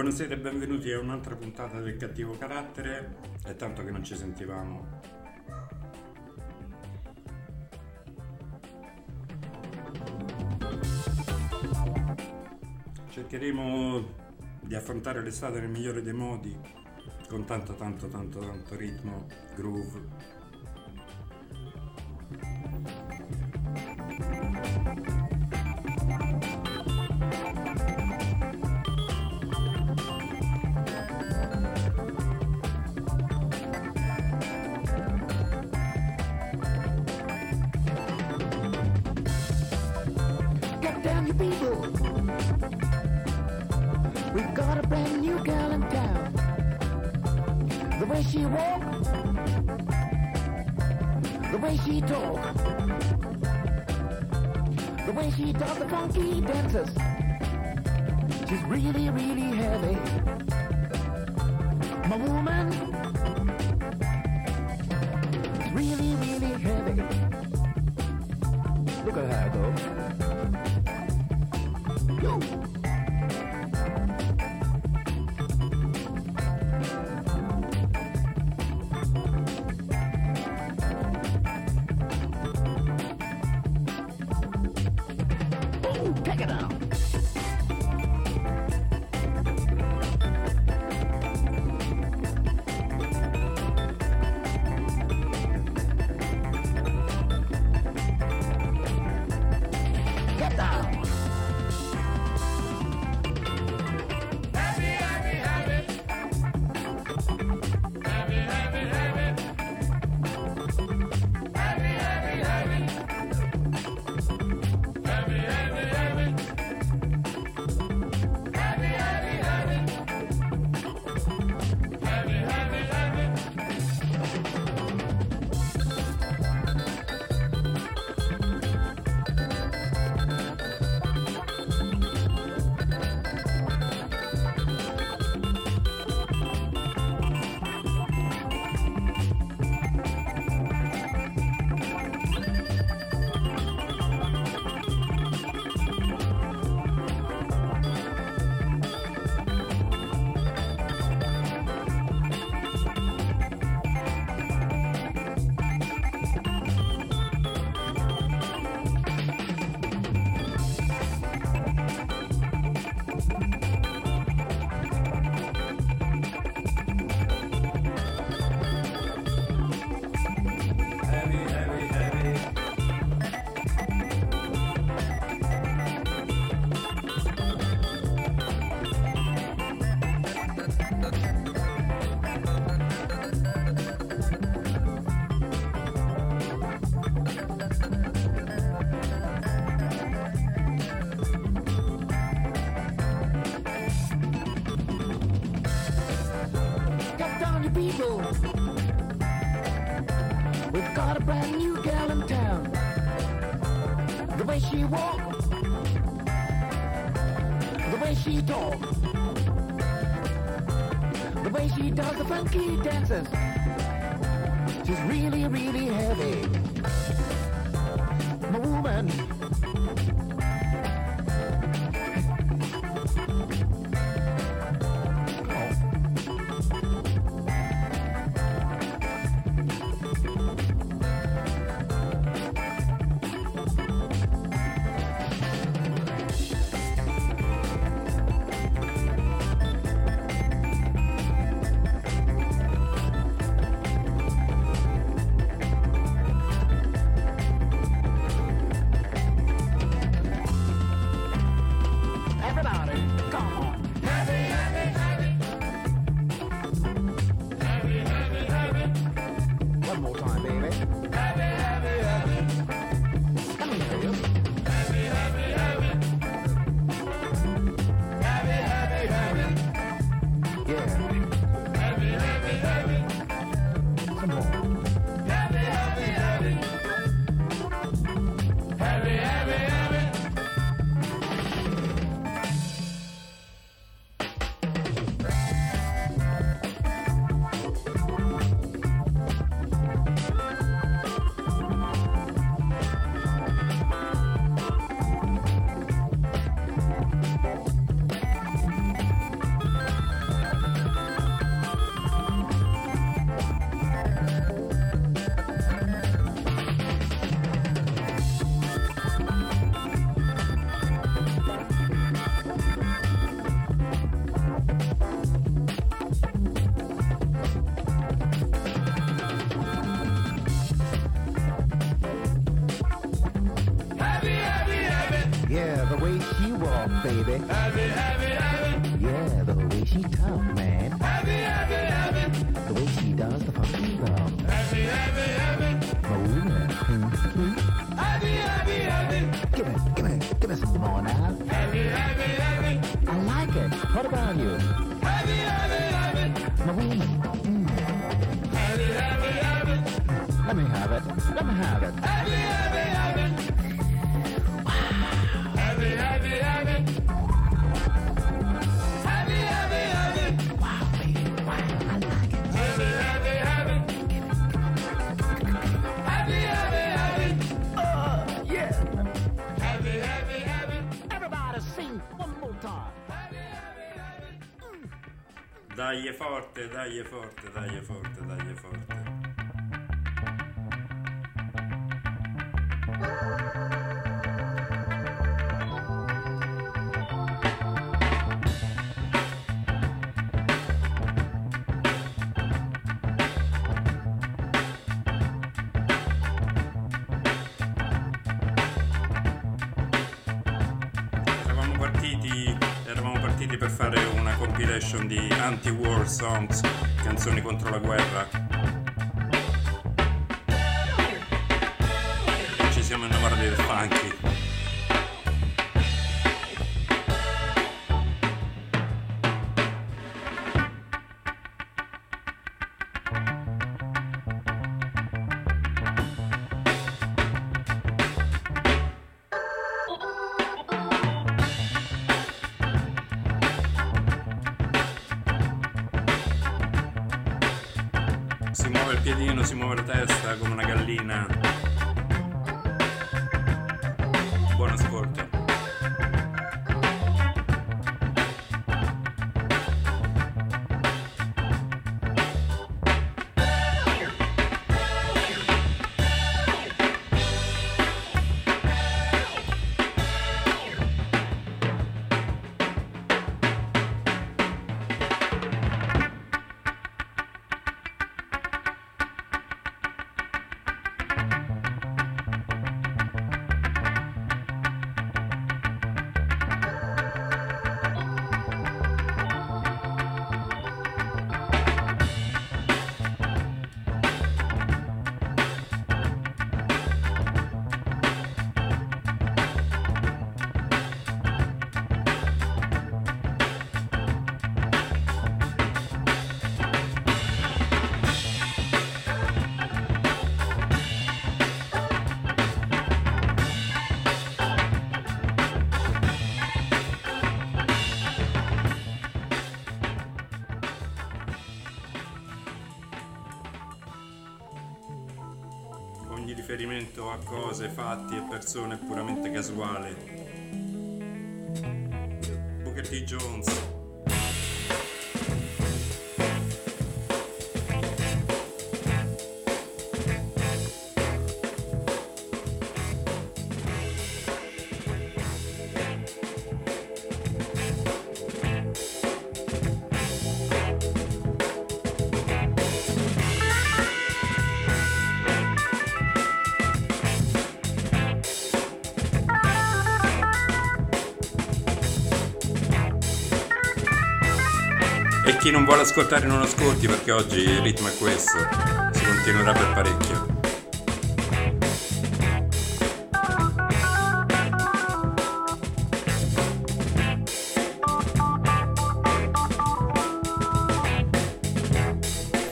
Buonasera e benvenuti a un'altra puntata del cattivo carattere. È tanto che non ci sentivamo. Cercheremo di affrontare l'estate nel migliore dei modi, con tanto tanto tanto tanto ritmo, groove she walk, the way she talk, the way she does the funky dances. She's really, really baby. happy, happy, Abby. Yeah, the way she talk, man. Happy, happy, happy, The way she does the funky drum. Happy, happy, happy, Oh, yeah. Mm-hmm. Happy, Abby, Abby. Give me, give me, give me some more now. Happy, happy, happy, I like it. What about you? Happy, happy, happy, Marina. Mm. Happy, happy, happy, Let me have it. Let me have it. Deje det Deje 40. Anti-war songs, canzoni contro la guerra. Cose, fatti e persone puramente casuale. Booker T. Jones. Chi non vuole ascoltare non ascolti perché oggi il ritmo è questo. Si continuerà per parecchio.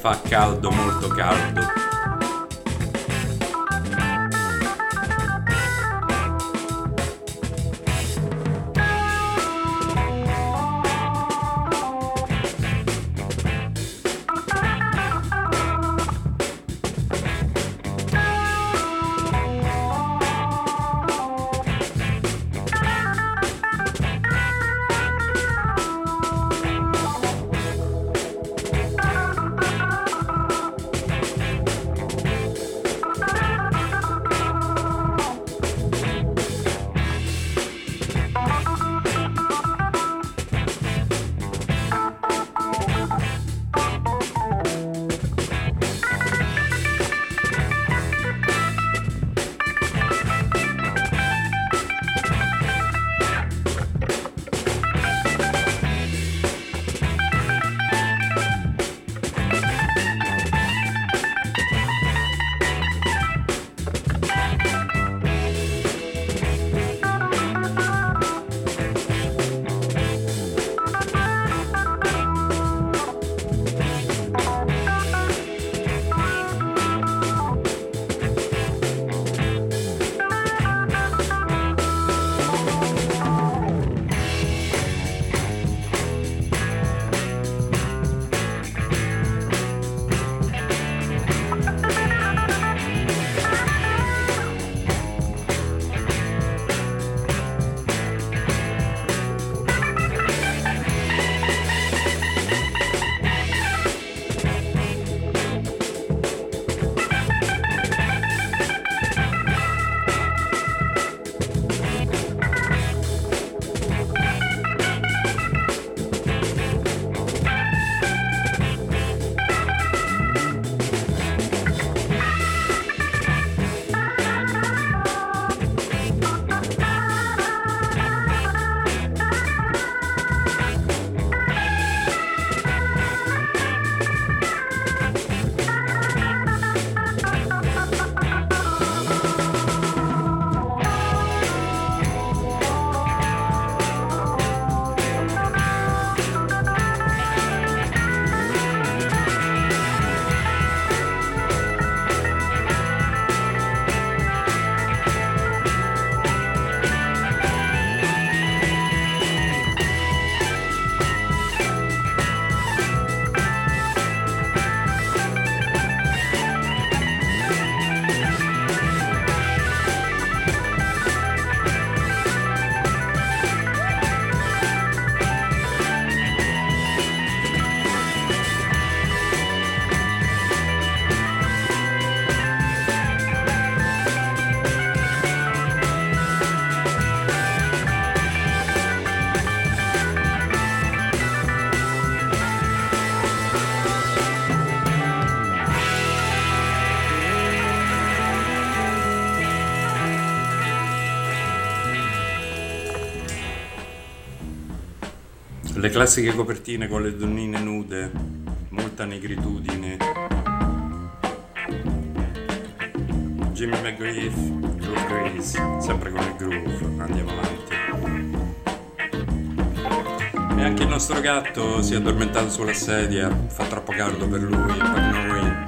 Fa caldo, molto caldo. Le classiche copertine con le donnine nude, molta negritudine. Jimmy McGriff, Groove Grace, sempre con il groove, andiamo avanti. E anche il nostro gatto si è addormentato sulla sedia, fa troppo caldo per lui per noi.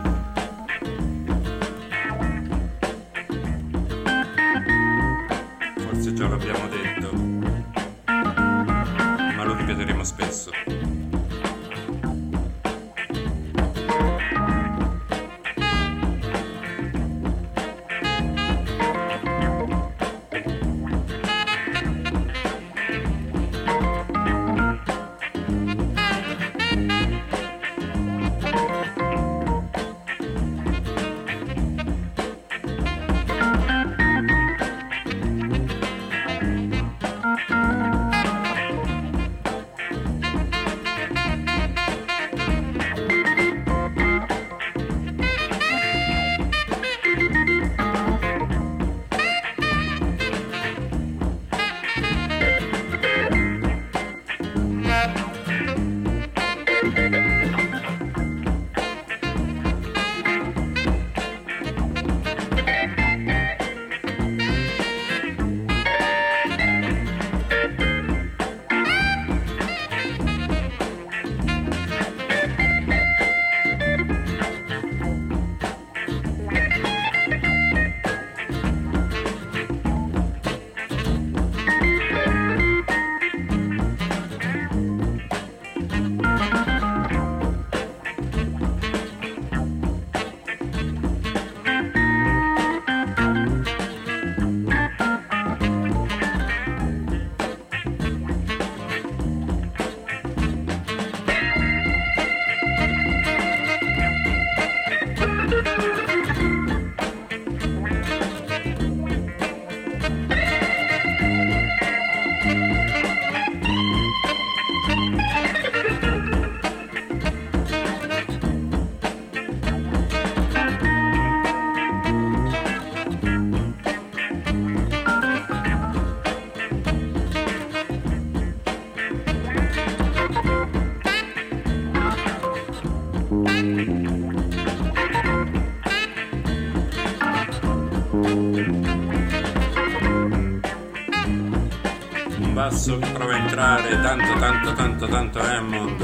Entrare tanto tanto tanto tanto Hammond.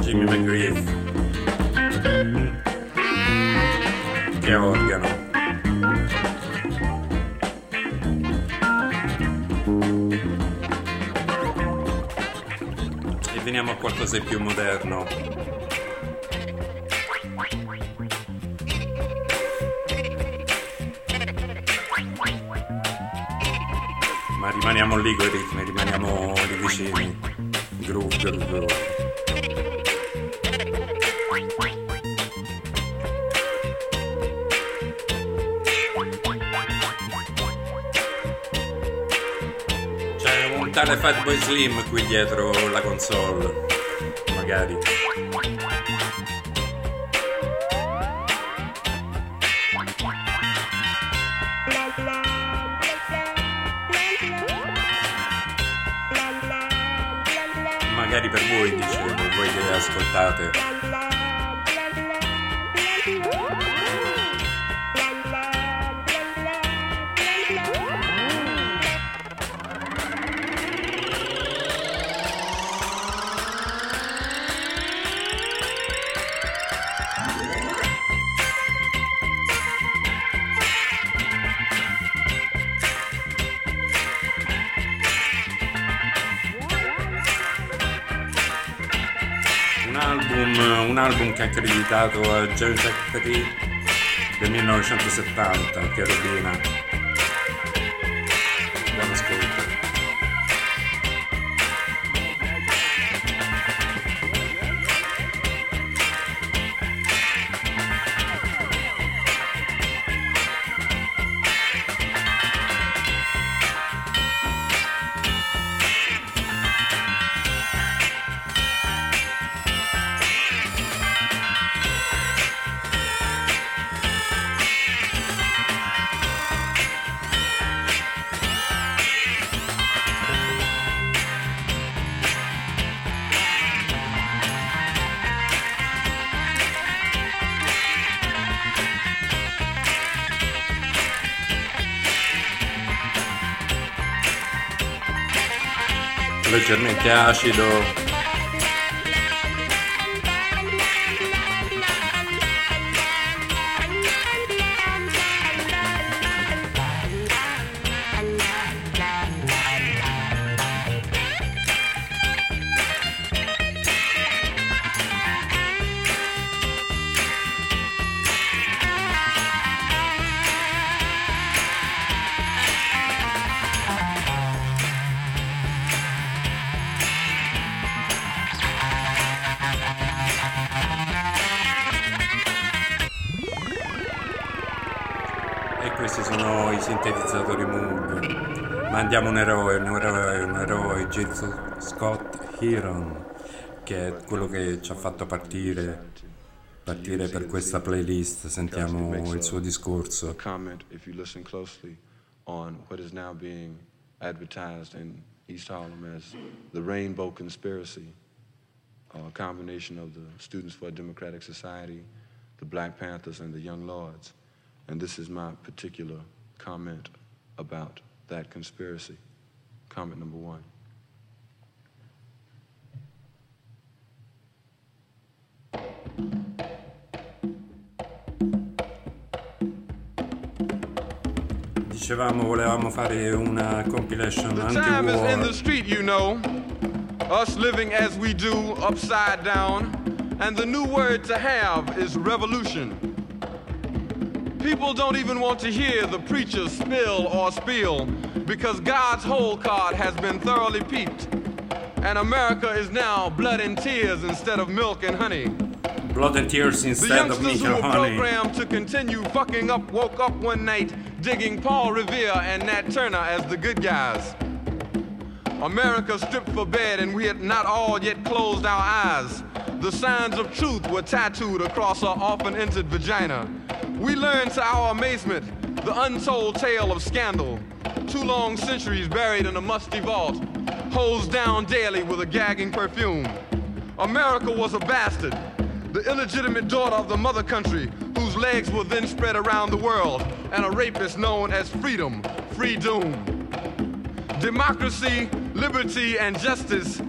Jimmy McGriff. Che organo. E veniamo a qualcosa di più moderno. Fatboy Slim qui dietro la console. Magari. Magari per voi, dicevo, voi che ascoltate. È accreditato a Jacques Petit del 1970, che. Buon Leggermente acido. Scott che è quello che ci ha fatto partire, partire per questa playlist. Sentiamo il suo discorso. comment, if you listen closely, on what is now being advertised in East Harlem as the Rainbow Conspiracy, a combination of the Students for a Democratic Society, the Black Panthers, and the Young Lords. And this is my particular comment about that conspiracy. Comment number one. Dicevamo, volevamo fare una compilation The time is in the anti-war. street, you know. Us living as we do, upside down. And the new word to have is revolution. People don't even want to hear the preacher spill or spiel because God's whole card has been thoroughly peeped. And America is now blood and tears instead of milk and honey. Blood and Tears The instead of were honey. programmed to continue fucking up woke up one night digging Paul Revere and Nat Turner as the good guys. America stripped for bed and we had not all yet closed our eyes. The signs of truth were tattooed across our often entered vagina. We learned to our amazement the untold tale of scandal. Two long centuries buried in a musty vault, hosed down daily with a gagging perfume. America was a bastard, the illegitimate daughter of the mother country, whose legs will then spread around the world, and a rapist known as freedom, free doom. Democracy, liberty, and justice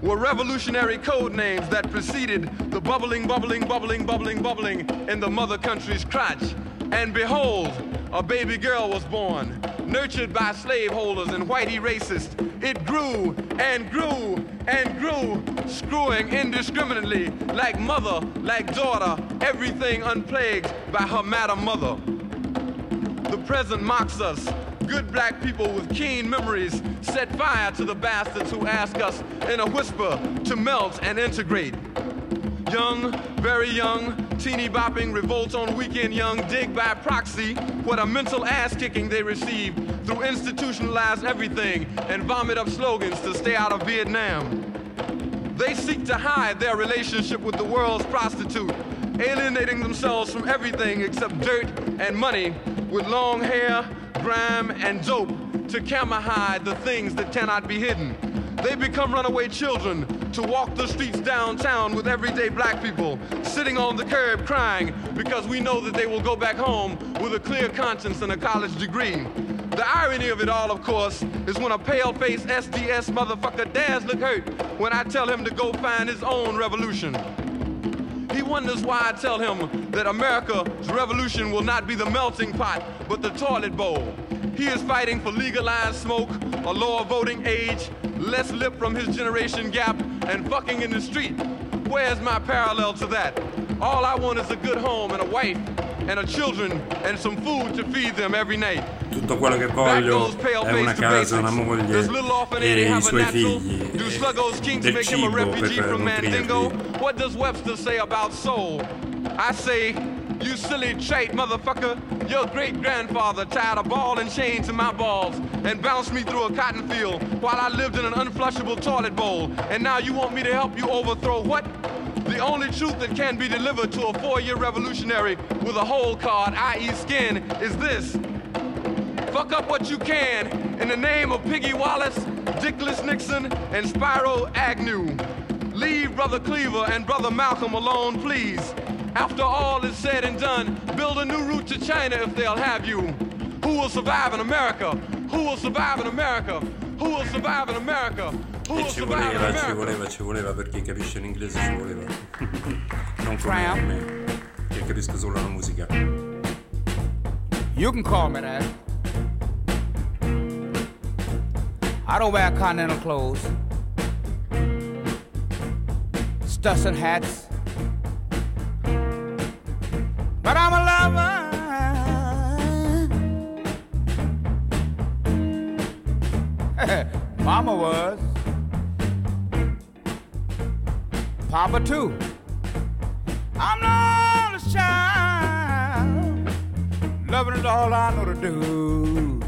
were revolutionary code names that preceded the bubbling, bubbling, bubbling, bubbling, bubbling in the mother country's crotch. And behold, a baby girl was born, nurtured by slaveholders and whitey racists. It grew and grew and grew, screwing indiscriminately, like mother, like daughter, everything unplagued by her madam mother. The present mocks us, good black people with keen memories set fire to the bastards who ask us in a whisper to melt and integrate. Young, very young, teeny bopping, revolt on weekend young, dig by proxy what a mental ass kicking they receive through institutionalized everything and vomit up slogans to stay out of Vietnam. They seek to hide their relationship with the world's prostitute, alienating themselves from everything except dirt and money with long hair, grime, and dope to camera hide the things that cannot be hidden. They become runaway children to walk the streets downtown with everyday black people sitting on the curb crying because we know that they will go back home with a clear conscience and a college degree. The irony of it all, of course, is when a pale-faced SDS motherfucker dares look hurt when I tell him to go find his own revolution. He wonders why I tell him that America's revolution will not be the melting pot, but the toilet bowl. He is fighting for legalized smoke, a lower voting age, less lip from his generation gap, and fucking in the street. Where's my parallel to that? All I want is a good home and a wife and a children and some food to feed them every night. Tutto quello che voglio è una casa, una moglie e i suoi figli. Do Sluggo's Kings del cibo per nutrirli. What does Webster say about soul? I say, you silly trait motherfucker. Your great grandfather tied a ball and chain to my balls and bounced me through a cotton field while I lived in an unflushable toilet bowl. And now you want me to help you overthrow what? The only truth that can be delivered to a four-year revolutionary with a hole card, i.e. skin, is this. Fuck up what you can in the name of Piggy Wallace, Dickless Nixon, and Spyro Agnew. Leave Brother Cleaver and Brother Malcolm alone, please. After all is said and done, build a new route to China if they'll have you. Who will survive in America? Who will survive in America? Who will survive in America? E ci voleva, ci voleva, ci voleva per chi capisce l'inglese ci voleva. non come me, che capisco solo la musica. You can call me that. I don't wear continental clothes, stuffs and hats. But I'm a lover. Mama was. Papa too. I'm not a child. Loving is all I know to do.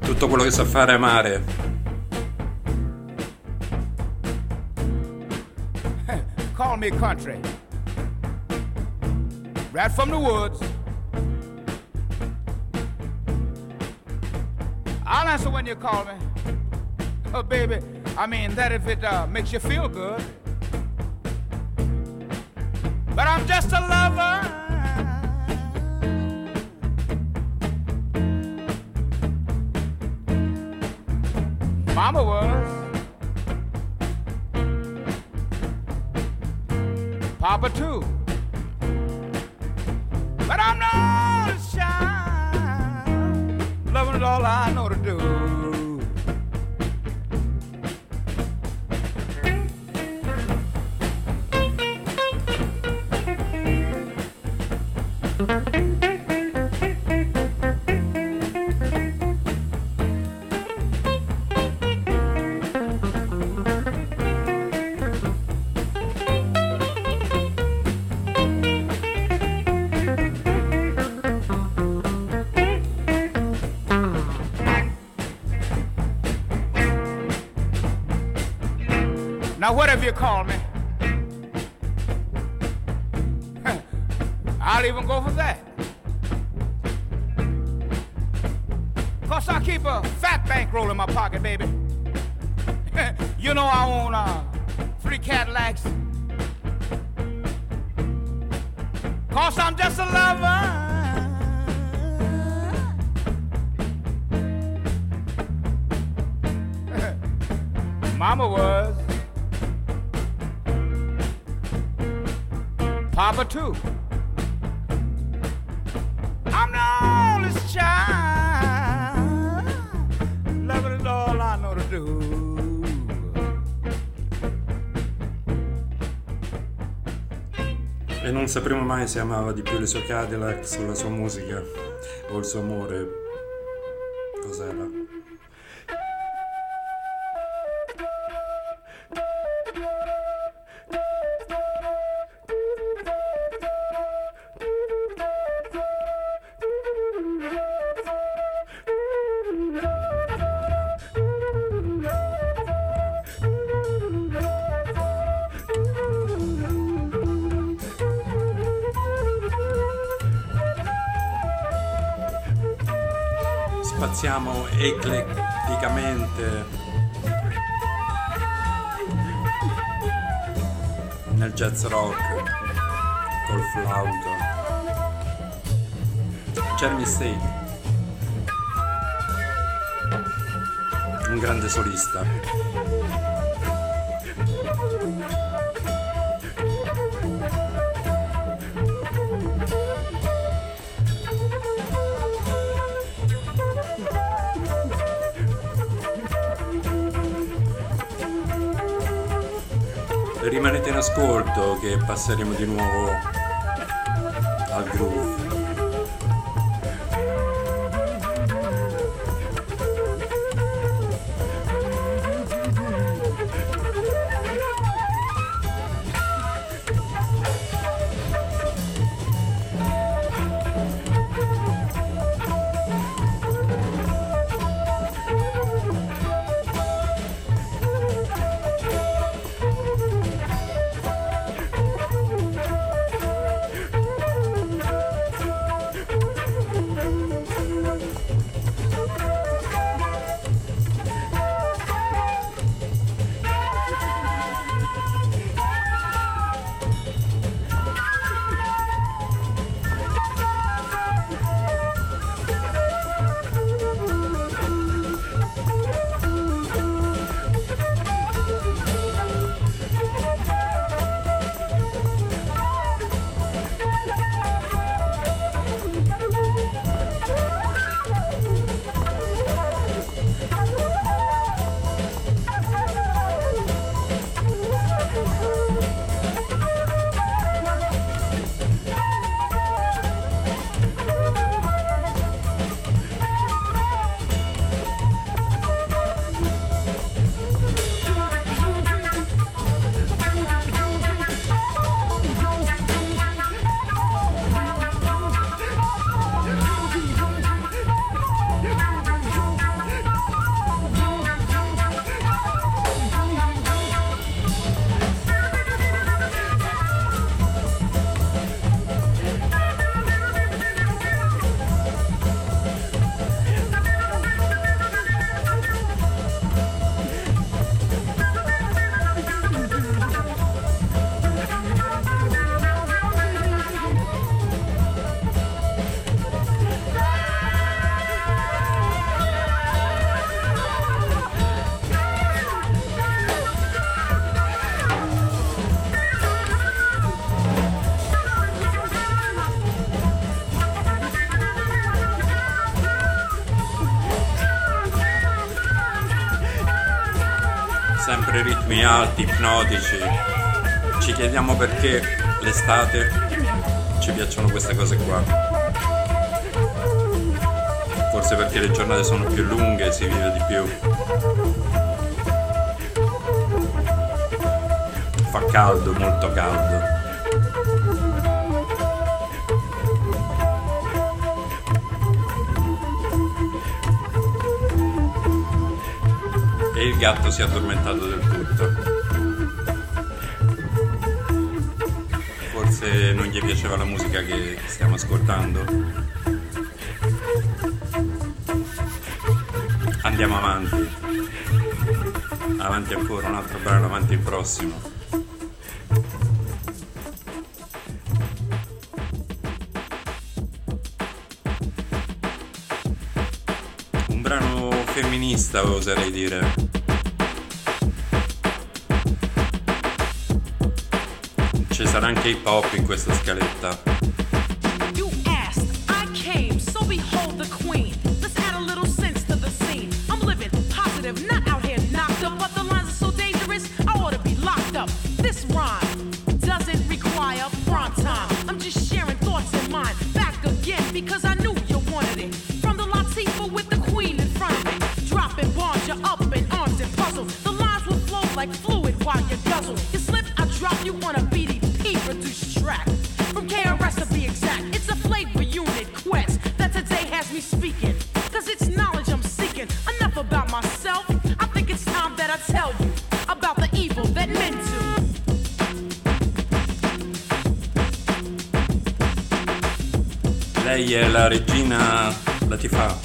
Tutto quello che sa fare è amare. Call me country. Right from the woods. I'll answer when you call me. Oh, baby, I mean that if it uh, makes you feel good. But I'm just a lover. Mama was. Papa too. Whatever you a call me, non sapremo mai se amava di più le sue Cadillacs o la sua musica o il suo amore. Ecletticamente nel jazz rock col flauto. Jeremy State, un grande solista. Rimanete in ascolto che passeremo di nuovo ipnotici. Ci chiediamo perché l'estate ci piacciono queste cose qua. Forse perché le giornate sono più lunghe e si vive di più. Fa caldo, molto caldo. E il gatto si è addormentato del se non gli piaceva la musica che stiamo ascoltando. Andiamo avanti, avanti ancora, un altro brano, avanti il prossimo. Un brano femminista oserei dire. sarà anche hip hop in questa scaletta. chi è la regina Latifah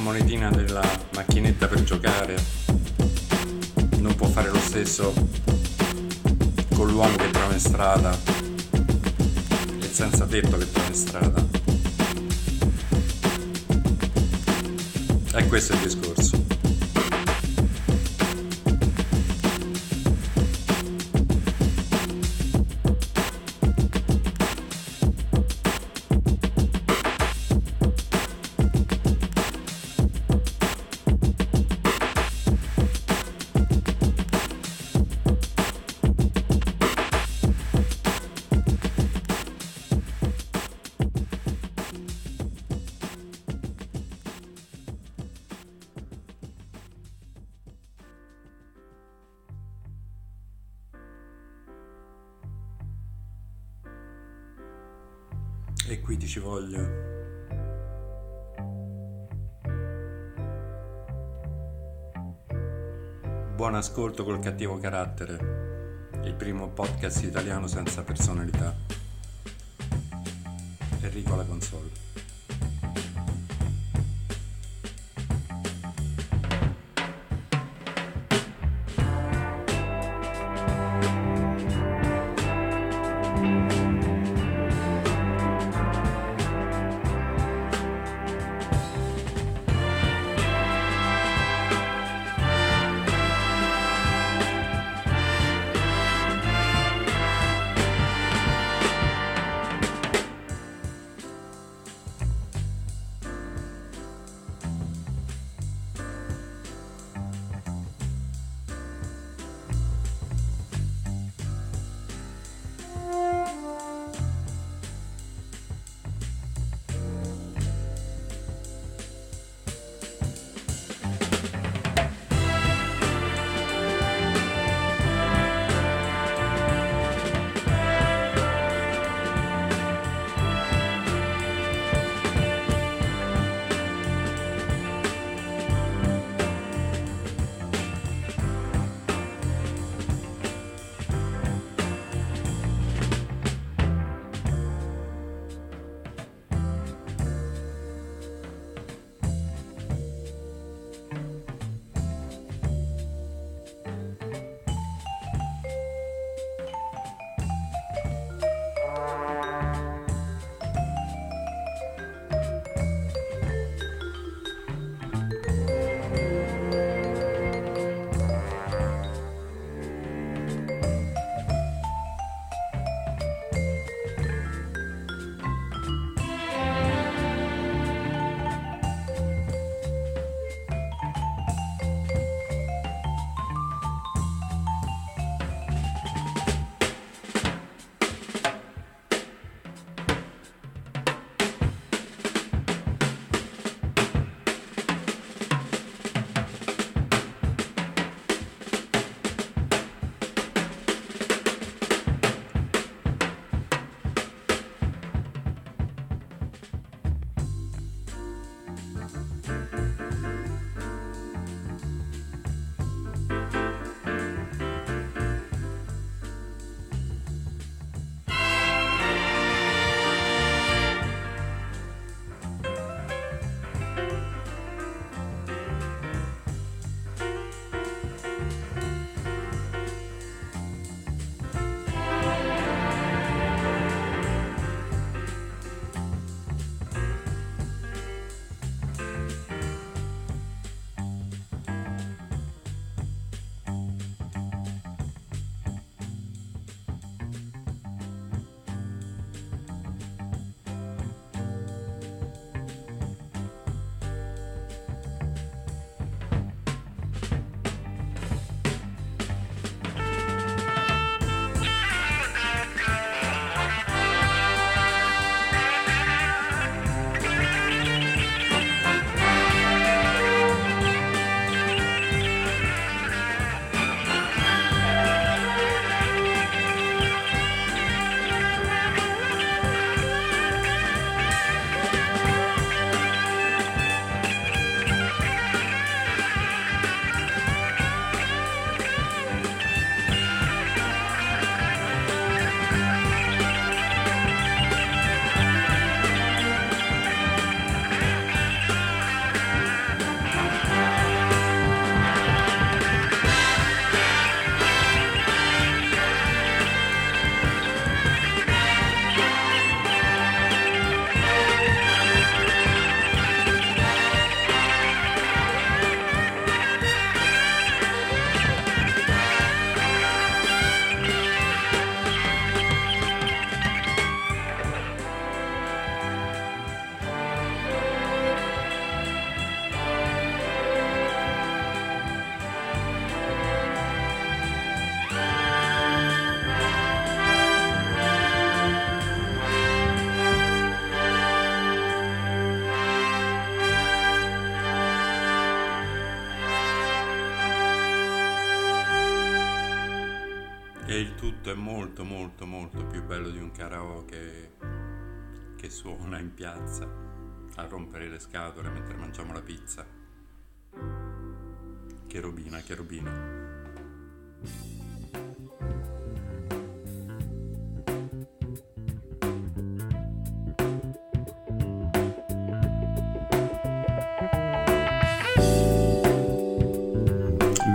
monetina della macchinetta per giocare non può fare lo stesso con l'uomo che trova in strada e senza tetto che trova in strada. Ascolto col cattivo carattere, il primo podcast italiano senza personalità. è molto molto molto più bello di un karaoke che suona in piazza a rompere le scatole mentre mangiamo la pizza. Che robina, che robina.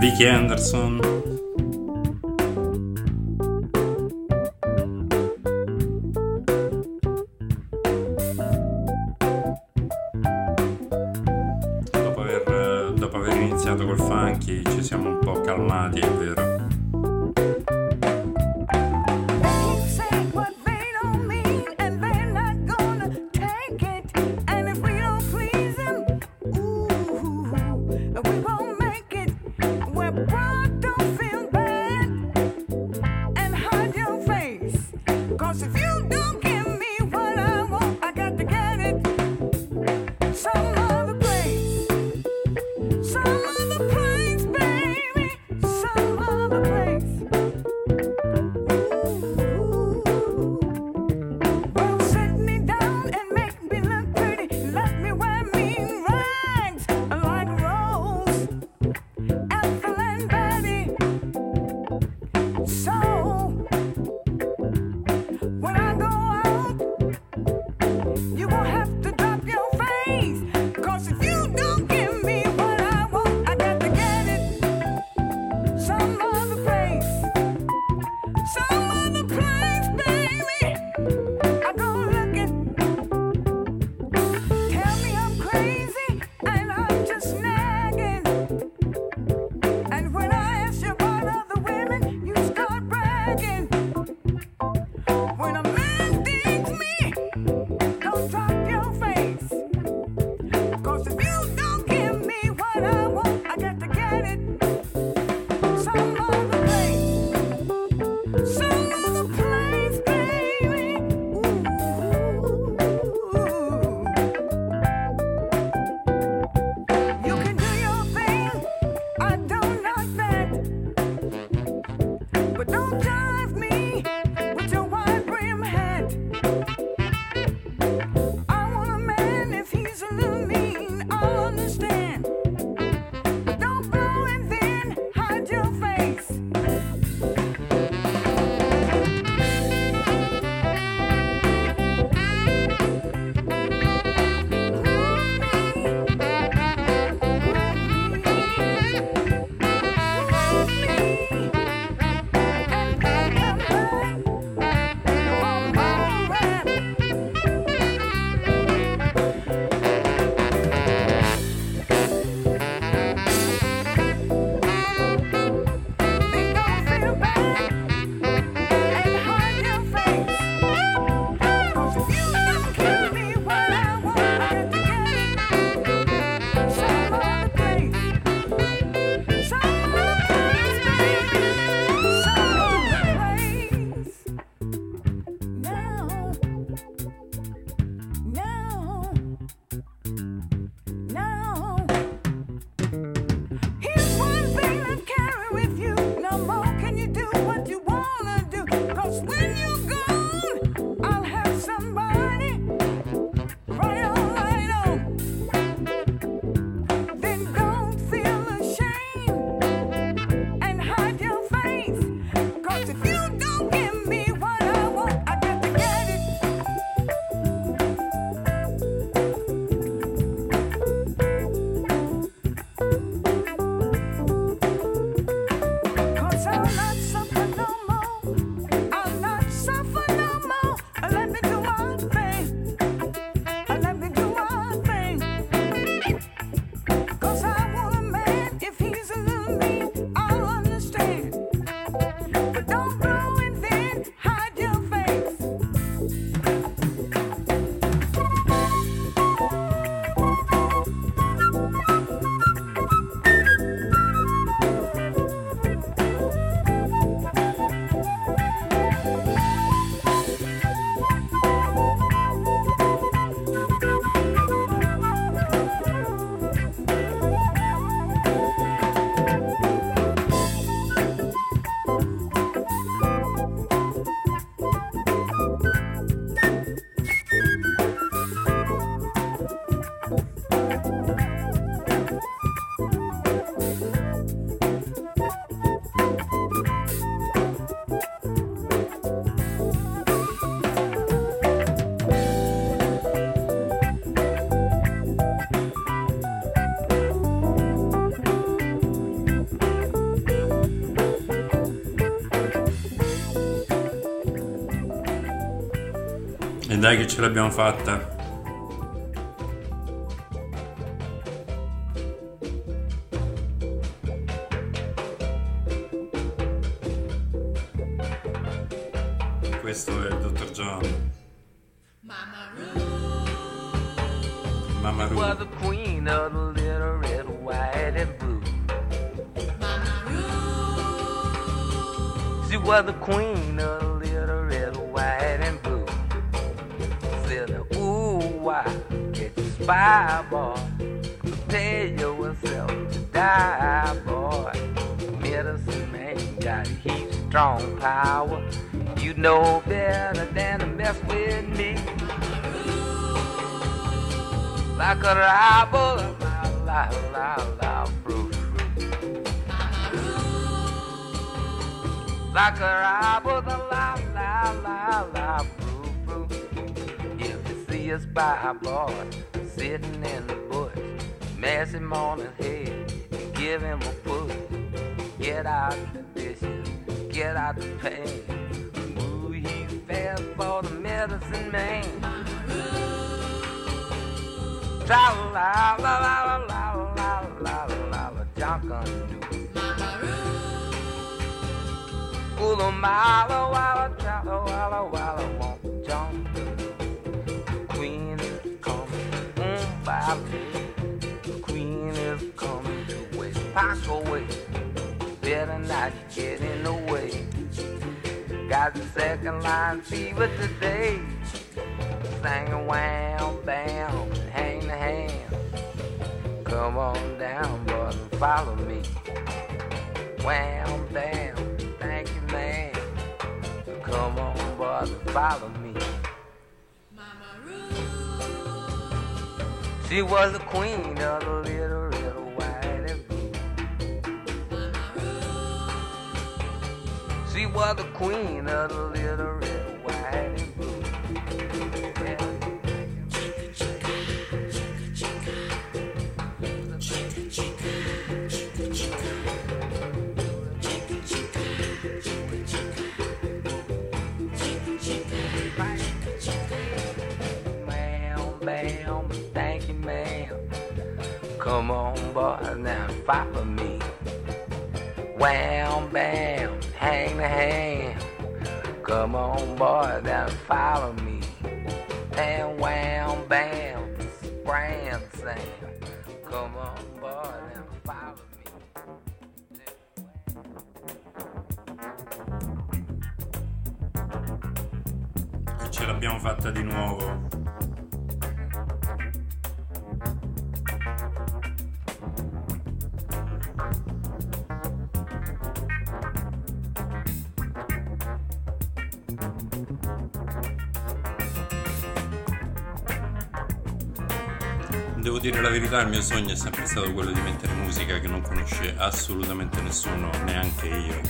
Vicky Anderson dai che ce l'abbiamo fatta. Questo è il dottor John. Mamma was Ru. the queen of the little red, white, and blue. She was the queen of spy, boy? Prepare yourself to die, boy. Medicine man got a heat, strong power. You know better than to mess with me. Like a rival, la la la la, fruit. Like a rival, la la la la fruit, fruit. If you see a spy boy sitting in the bush, him on his head and give him a push. Get out of the dishes, get out the pain. Ooh, he's fast for the medicine man. Tra la la la la la la la la la John can do. Ooh, the mile walla tra walla walla won't John West Parkway. Better not get in the way. Got the second line fever today. Singing wham bam, and hang the hand. Come on down, and follow me. Wham bam, thank you, man. Come on, and follow me. Mama roo She was the queen of the little She was the queen of the little red, white, and blue. Come on, boy, now follow me. Wham, bam, hang the hand. Come on, boy, now follow me. And wham, bam, grand Sam. Come on, boy, now follow me. Ce l'abbiamo fatta di nuovo. Devo dire la verità, il mio sogno è sempre stato quello di mettere musica che non conosce assolutamente nessuno, neanche io.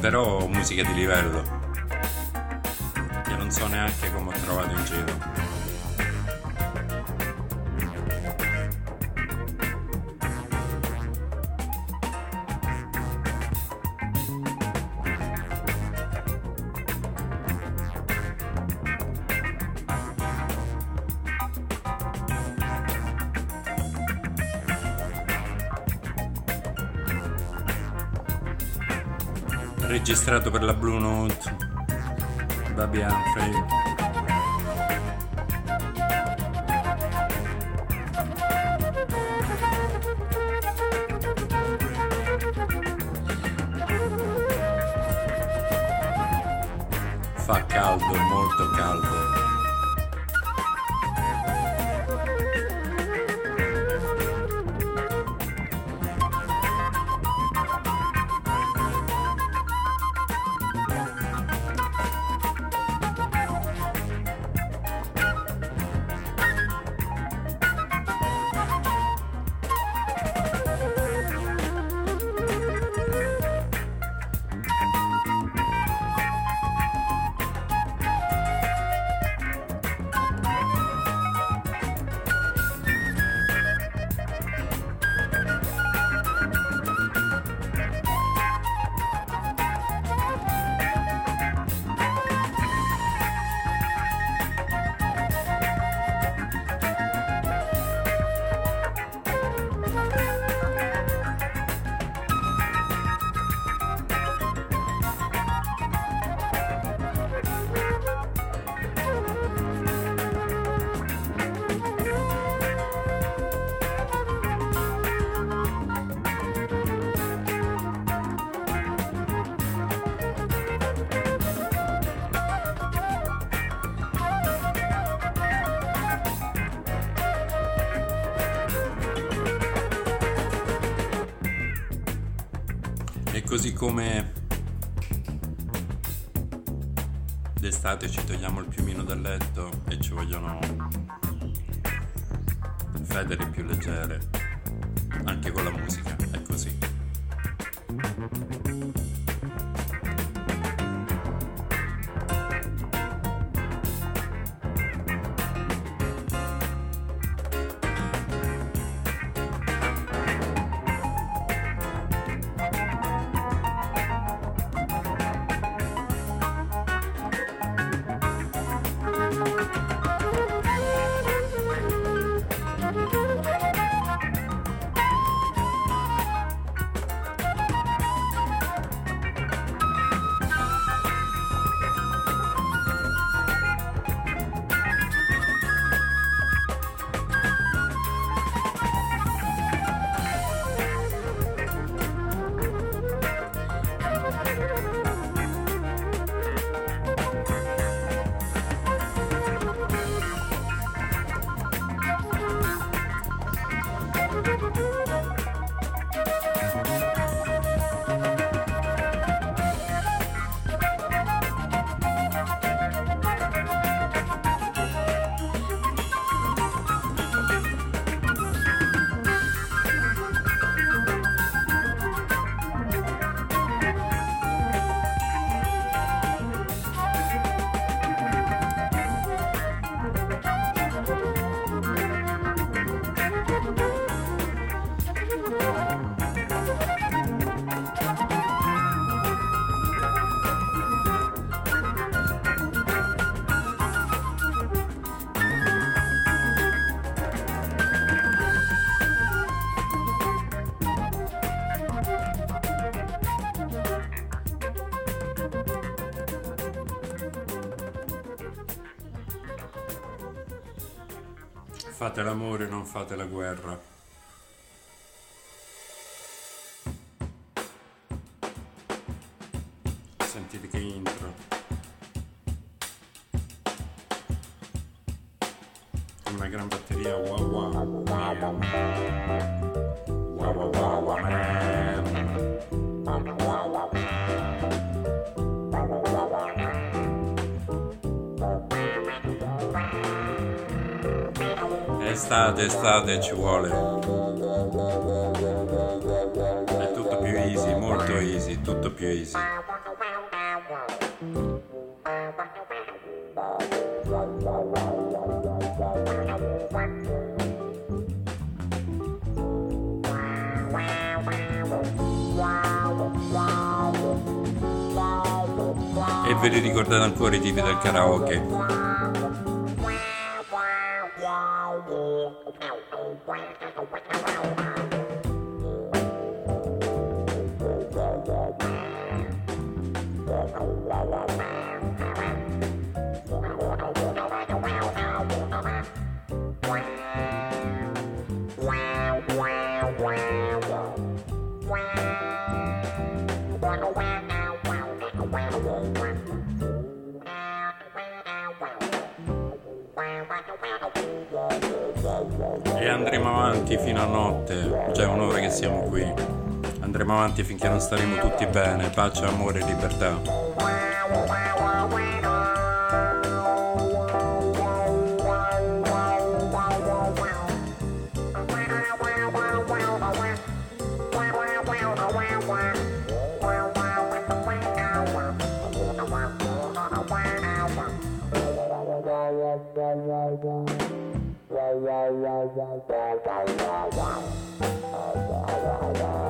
Però musica di livello, che non so neanche come ho trovato in giro. Registrato per la Blue Note, Baby Humphrey. Fa caldo, molto caldo. Fate l'amore, non fate la guerra. d'estate ci vuole. È tutto più easy, molto easy, tutto più easy. E ve li ricordate ancora i tipi del karaoke? piano staremo tutti bene, pace, amore e libertà. Yeah, yeah, yeah, yeah, yeah, yeah, yeah.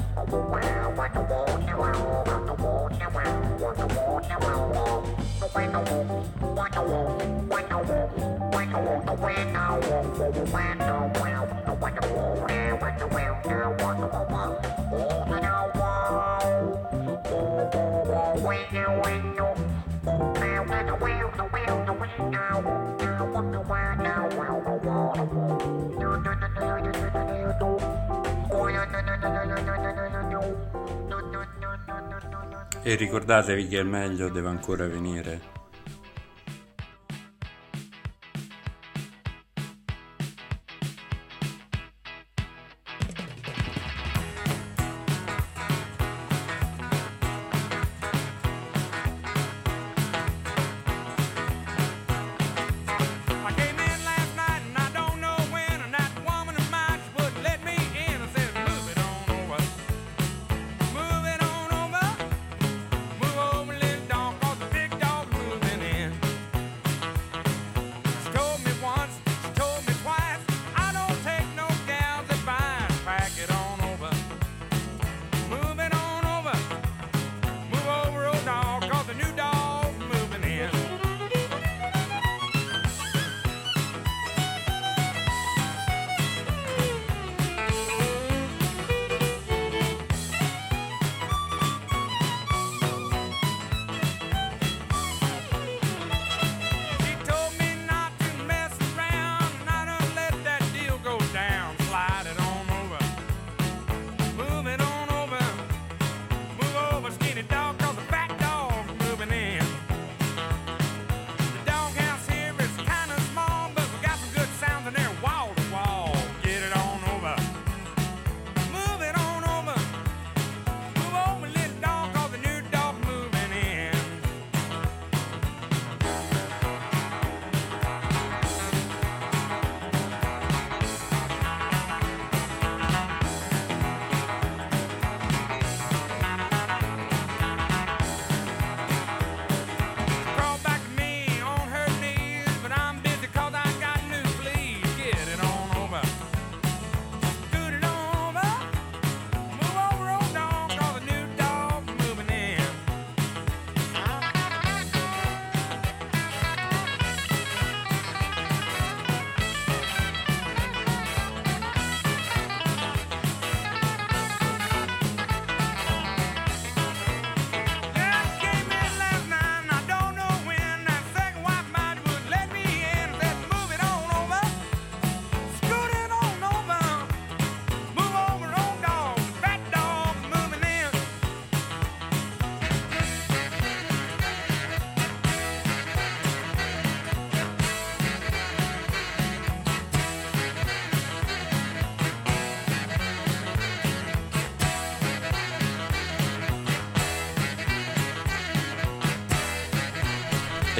Wow. e ricordatevi che il meglio deve ancora venire.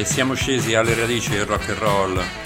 e siamo scesi alle radici del rock and roll.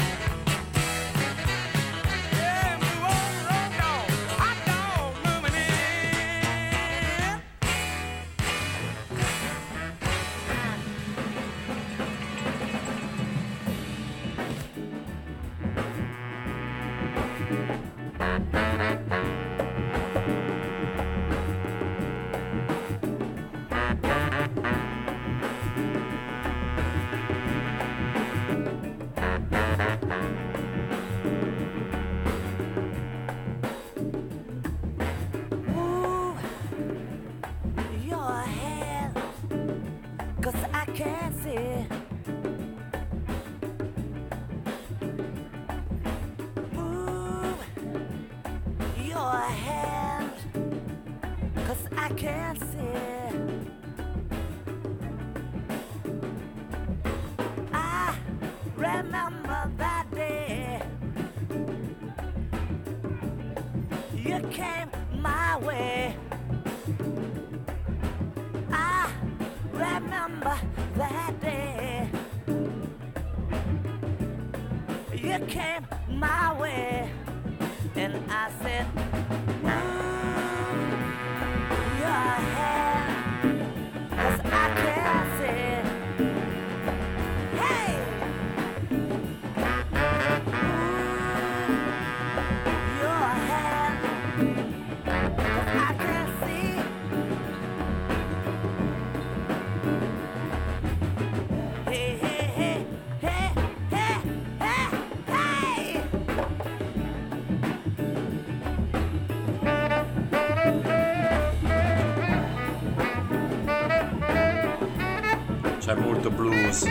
Molto blues,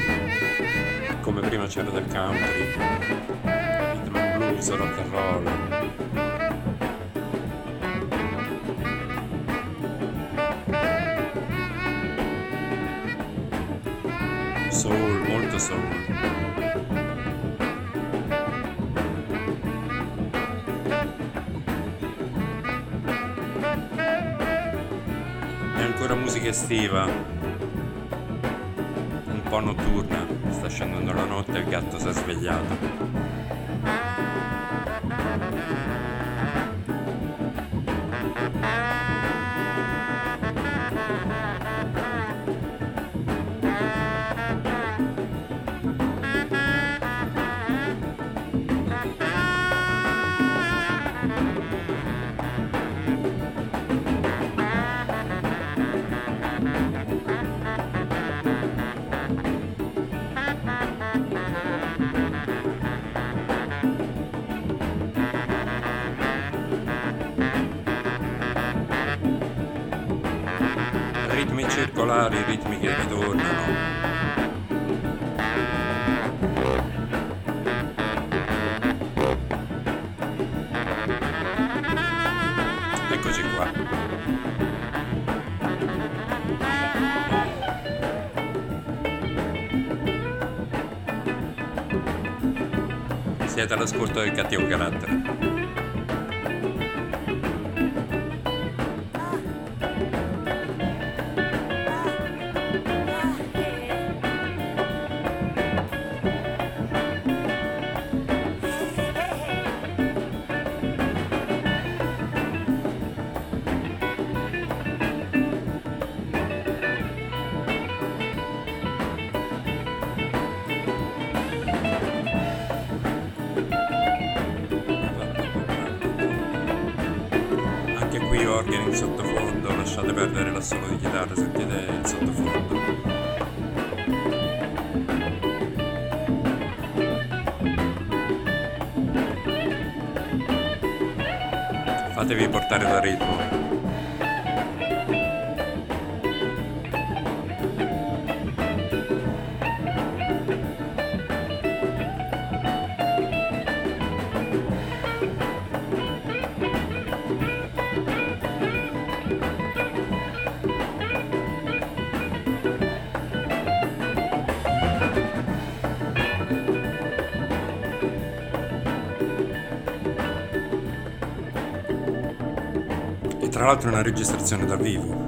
come prima c'era del country, rhythm and blues, rock and roll. Soul, molto soul. È ancora musica estiva, po' notturna, sta scendendo la notte e il gatto si è svegliato. Siete all'ascolto del cattivo carattere. Fatevi portare dal ritmo. Tra l'altro è una registrazione dal vivo.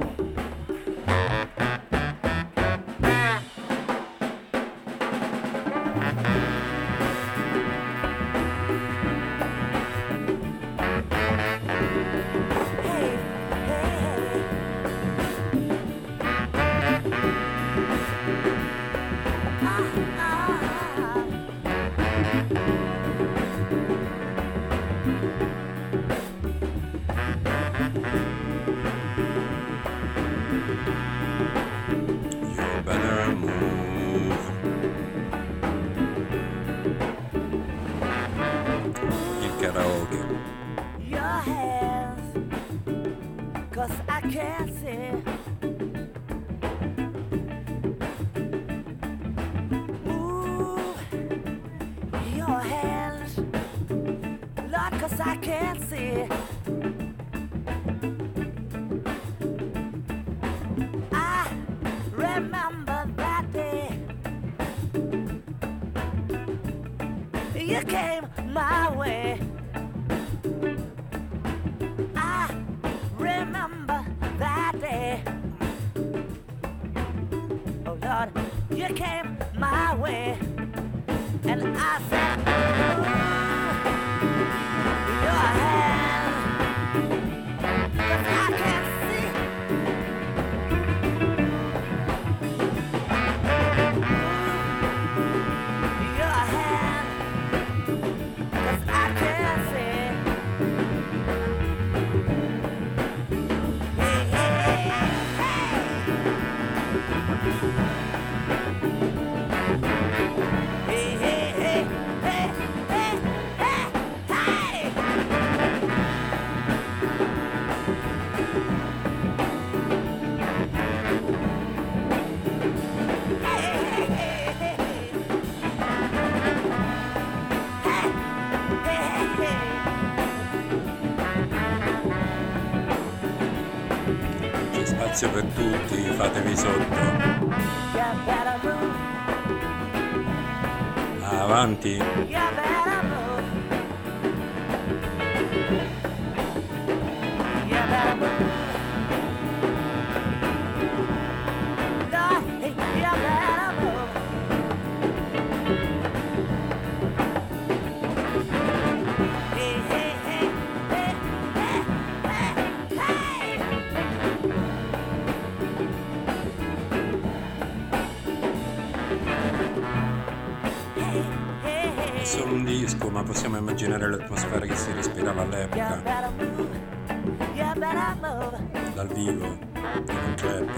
Dal vivo, in un club.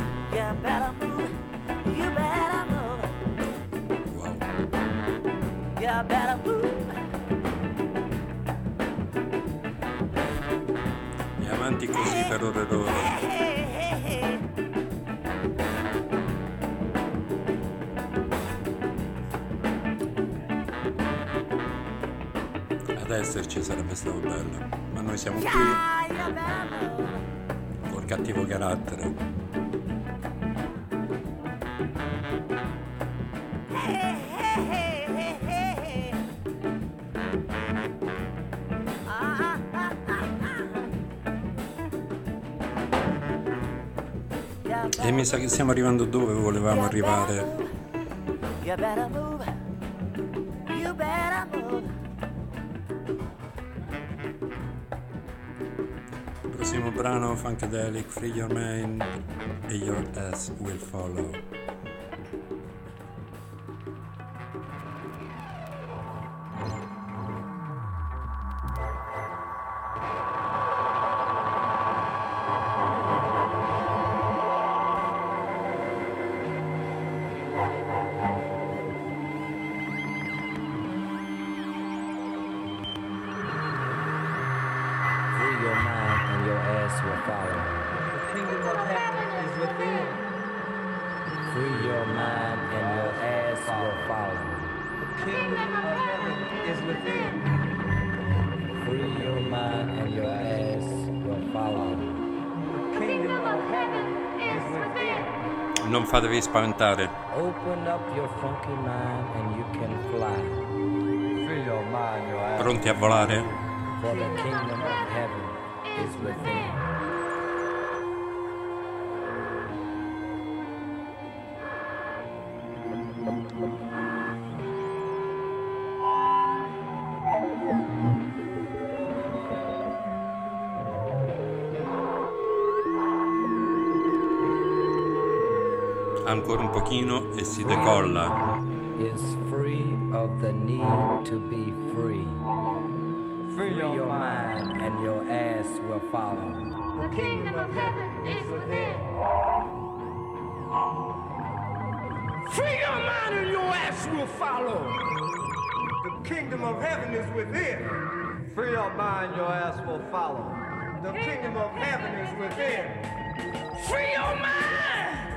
Wow. E avanti così per ore ed ore. Ad esserci sarebbe stato bello. Noi siamo qui col cattivo carattere. E mi sa che stiamo arrivando dove volevamo arrivare. Brano Funkadelic, Free Your Mind e Your Ass Will Follow. Your ass. Pronti a volare? Un pochino e si decolla. Is free of the need to be free. Free Free your your mind. mind and your ass will follow. The kingdom of heaven is within. Free your mind and your ass will follow. The kingdom of heaven is within. Free your mind, your ass will follow. The kingdom of heaven is within. Free your mind.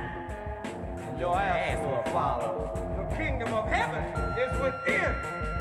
Your ass will follow. The kingdom of heaven is within.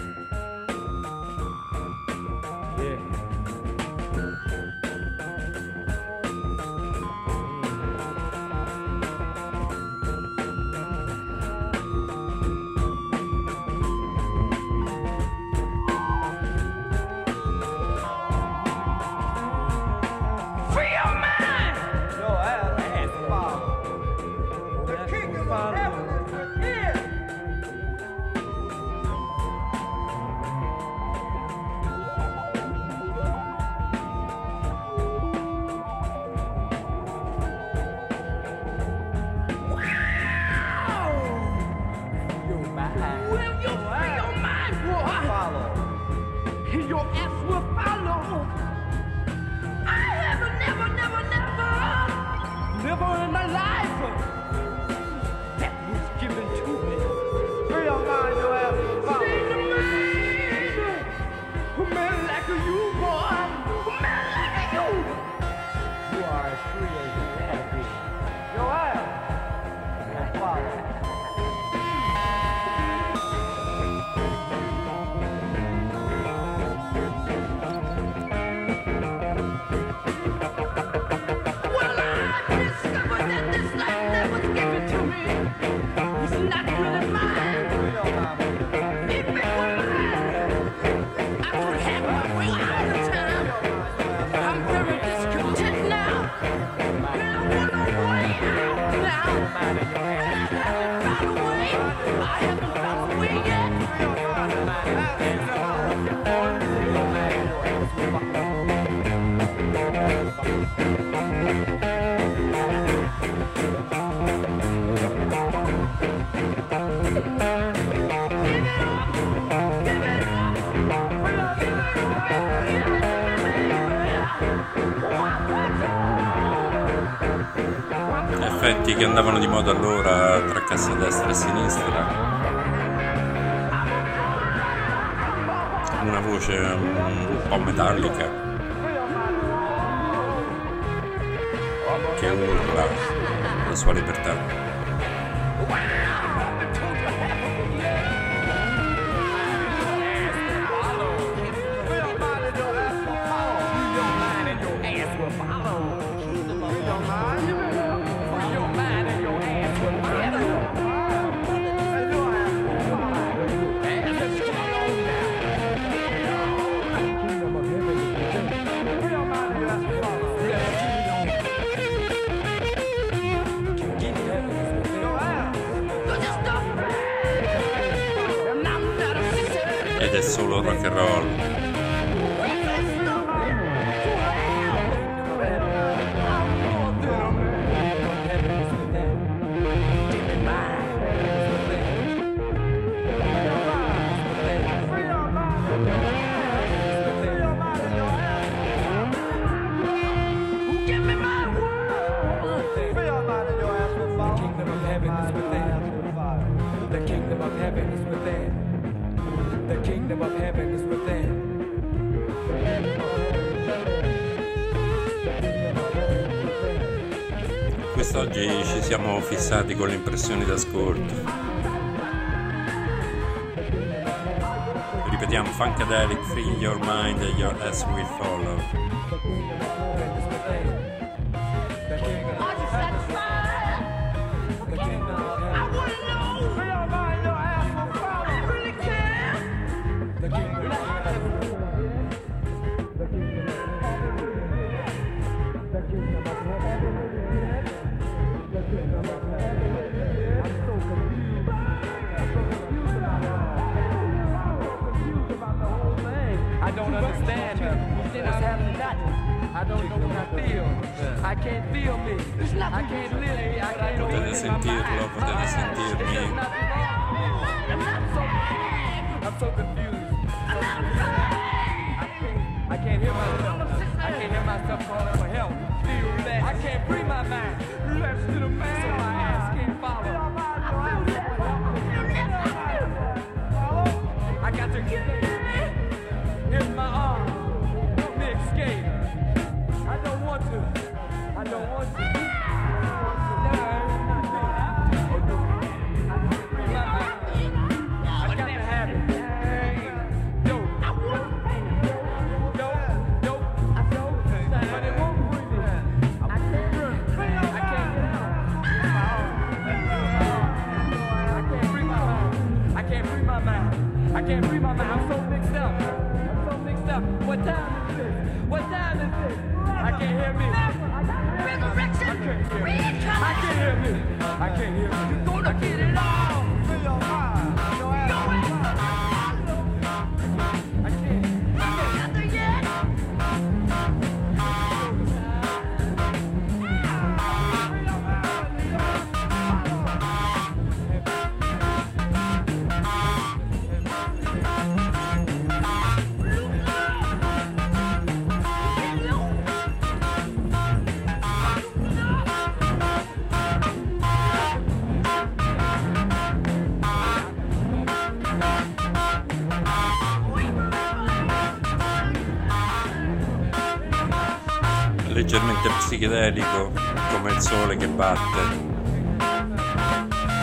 di modo allora tra cassa destra e sinistra. quest'oggi ci siamo fissati con le impressioni d'ascolto. Ripetiamo, Funkadelic, Free Your Mind and Your Ass Will Follow. can't feel me. There's nothing I can't live me. I can't live Potete sentirlo, potete sentirmi. I'm so confused. batte.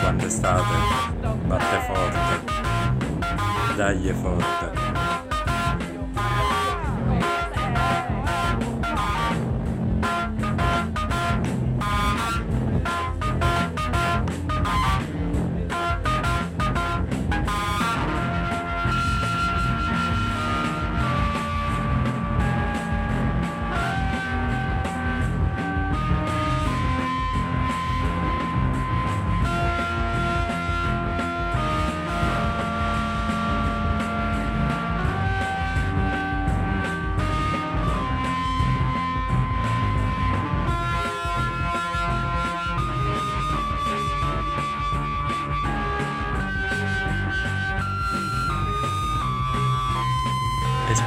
Quando estate, batte forte, dagli forte.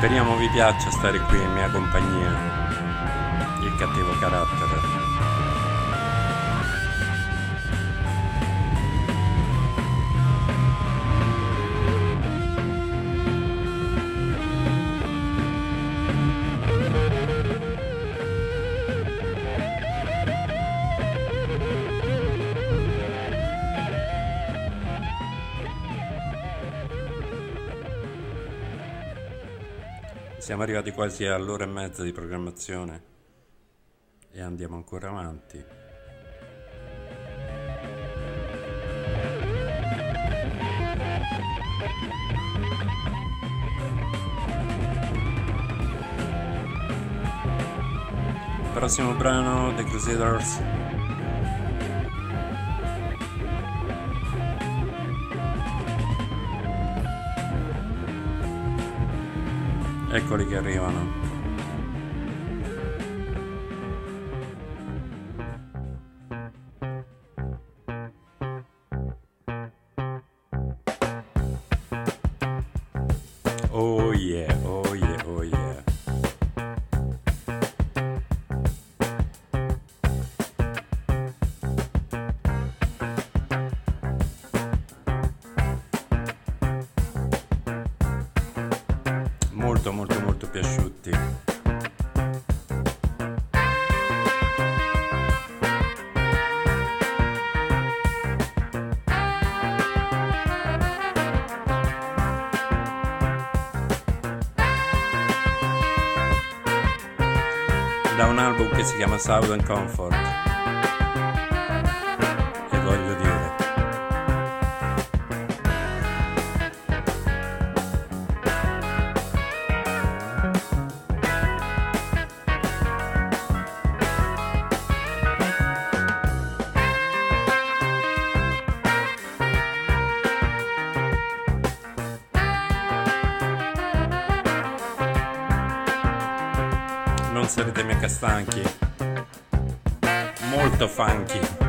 Speriamo vi piaccia stare qui in mia compagnia. Il cattivo carattere. Siamo arrivati quasi all'ora e mezza di programmazione e andiamo ancora avanti. Prossimo brano The Crusaders. Eccoli che arrivano. Che si chiama Southern Comfort. E voglio dire. Non sarete mica stanchi. Stefanki.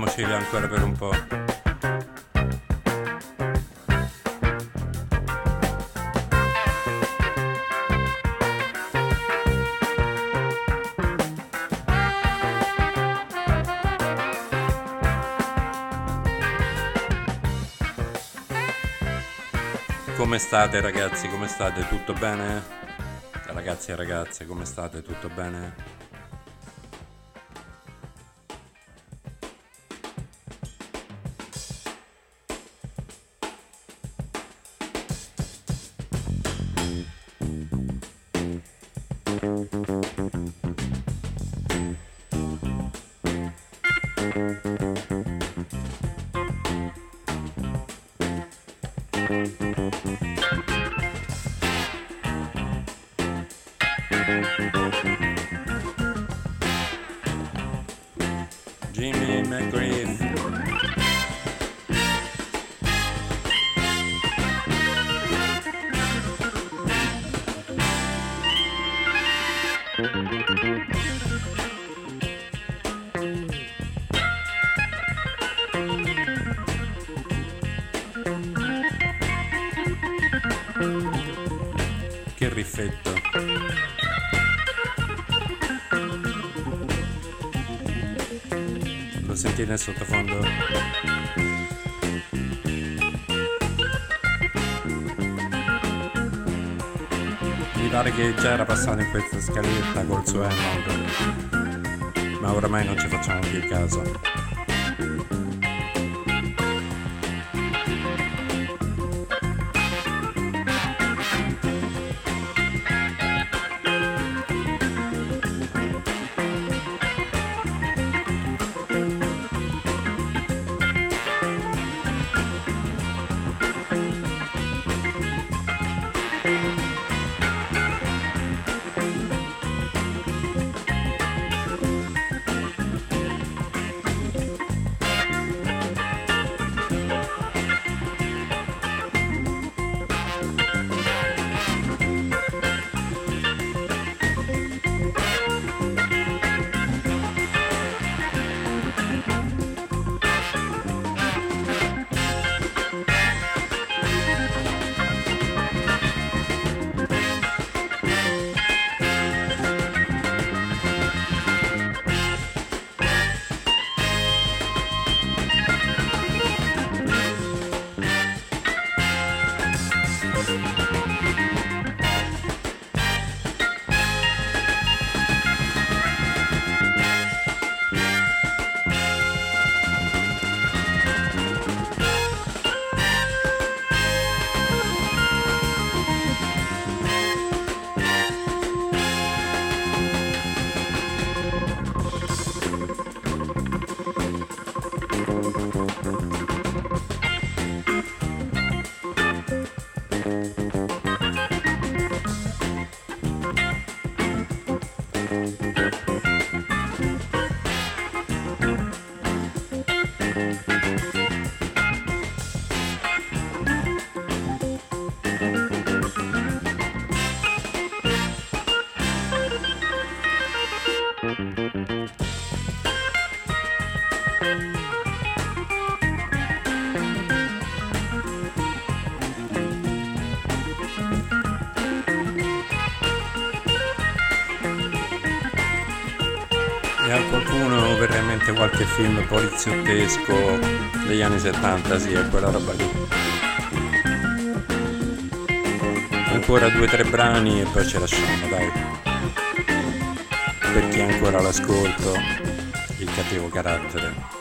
Godiamoceli ancora per un po'. Come state ragazzi? Come state? Tutto bene? Ragazzi e ragazze, come state? Tutto bene? Sottofondo? Mi pare che già era passato in questa scaletta col suo Hammond, ma oramai non ci facciamo più caso. Mente qualche film poliziottesco degli anni 70, sì, è quella roba lì. Ancora due o tre brani e poi ci lasciamo, dai. Per chi ancora l'ascolto, il cattivo carattere.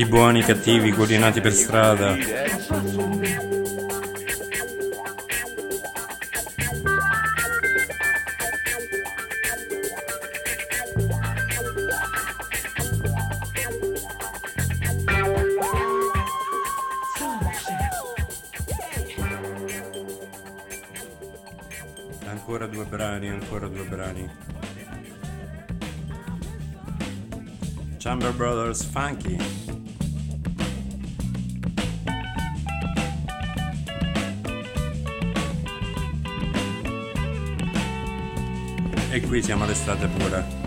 i buoni, i cattivi, guadinati per strada. Ancora due brani, ancora due brani. Chamber Brothers Funky. siamo all'estate pure.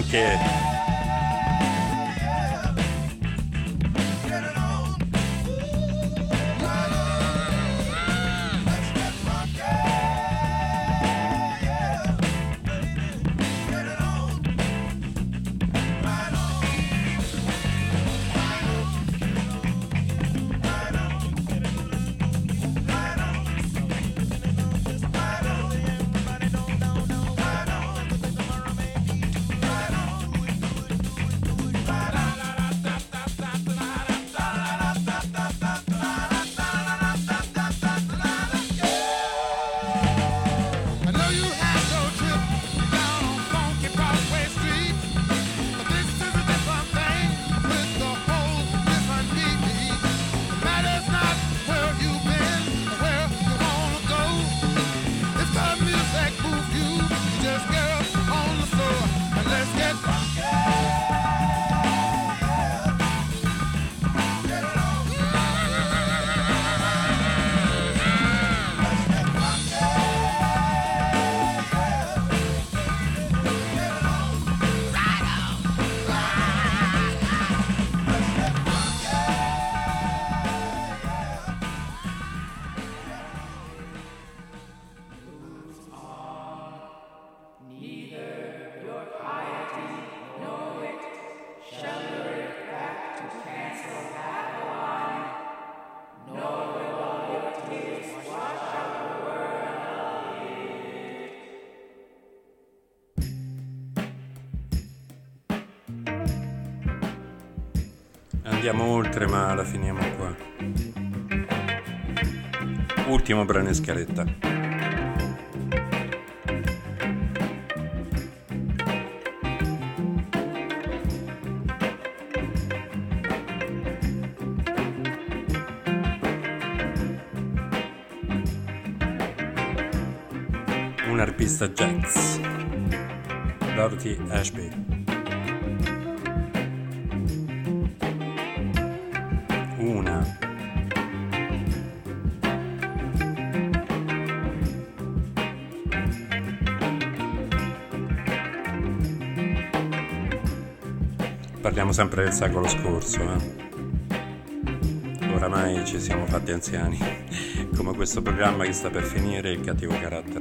anche Andiamo oltre, ma la finiamo qua. Ultimo brano in scaletta. Un arpista jazz. Dorothy Ashby. Parliamo sempre del secolo scorso, eh? Oramai ci siamo fatti anziani, come questo programma che sta per finire il cattivo carattere.